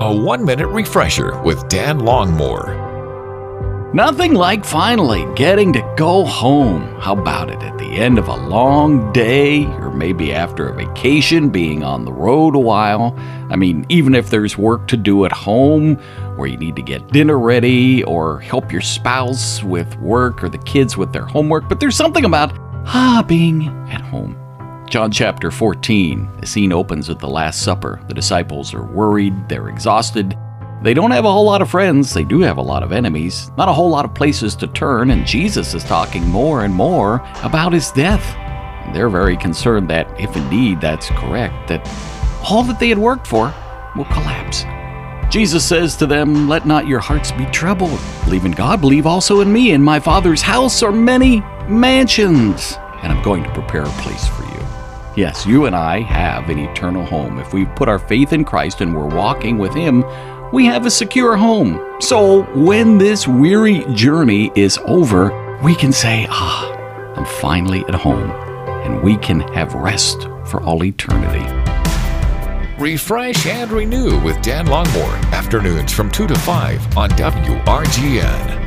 A one minute refresher with Dan Longmore. Nothing like finally getting to go home. How about it? At the end of a long day, or maybe after a vacation, being on the road a while. I mean, even if there's work to do at home, or you need to get dinner ready, or help your spouse with work, or the kids with their homework, but there's something about, ah, being at home. John chapter 14, the scene opens with the Last Supper. The disciples are worried, they're exhausted. They don't have a whole lot of friends, they do have a lot of enemies, not a whole lot of places to turn, and Jesus is talking more and more about his death. They're very concerned that, if indeed that's correct, that all that they had worked for will collapse. Jesus says to them, Let not your hearts be troubled. Believe in God, believe also in me. In my Father's house are many mansions, and I'm going to prepare a place for you. Yes, you and I have an eternal home. If we've put our faith in Christ and we're walking with Him, we have a secure home. So when this weary journey is over, we can say, Ah, I'm finally at home, and we can have rest for all eternity. Refresh and renew with Dan Longmore. Afternoons from 2 to 5 on WRGN.